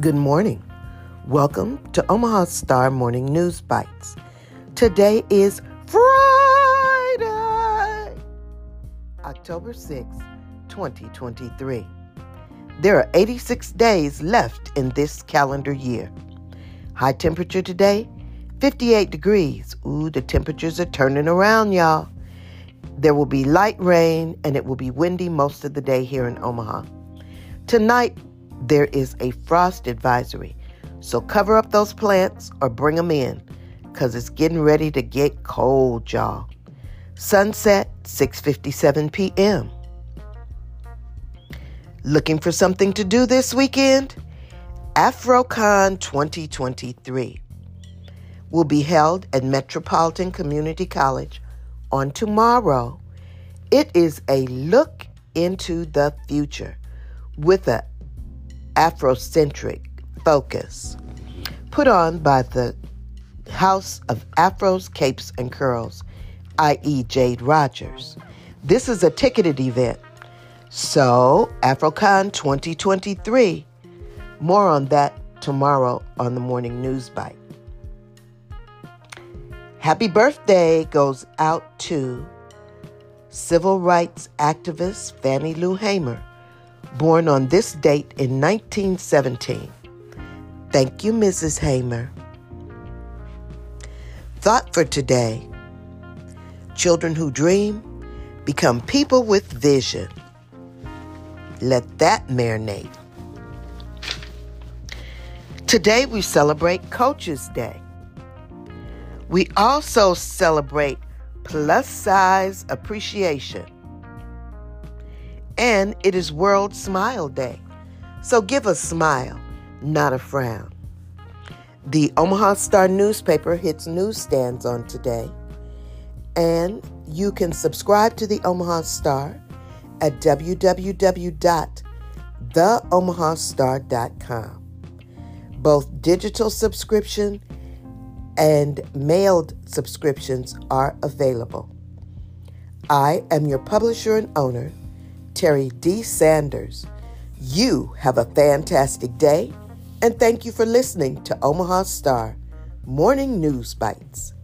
Good morning. Welcome to Omaha Star Morning News Bites. Today is Friday, October 6, 2023. There are 86 days left in this calendar year. High temperature today, 58 degrees. Ooh, the temperatures are turning around, y'all. There will be light rain and it will be windy most of the day here in Omaha. Tonight, there is a frost advisory. So cover up those plants or bring them in because it's getting ready to get cold, y'all. Sunset, 6.57 p.m. Looking for something to do this weekend? AfroCon 2023 will be held at Metropolitan Community College on tomorrow. It is a look into the future with a Afrocentric focus put on by the House of Afros, Capes, and Curls, i.e., Jade Rogers. This is a ticketed event. So, AfroCon 2023. More on that tomorrow on the Morning News Bite. Happy birthday goes out to civil rights activist Fannie Lou Hamer born on this date in 1917. Thank you, Mrs. Hamer. Thought for today Children who dream become people with vision. Let that marinate. Today we celebrate Coaches Day. We also celebrate plus size appreciation and it is World Smile Day. So give a smile, not a frown. The Omaha Star newspaper hits newsstands on today, and you can subscribe to the Omaha Star at www.theomahastar.com. Both digital subscription and mailed subscriptions are available. I am your publisher and owner, Terri D. Sanders. You have a fantastic day, and thank you for listening to Omaha Star Morning News Bites.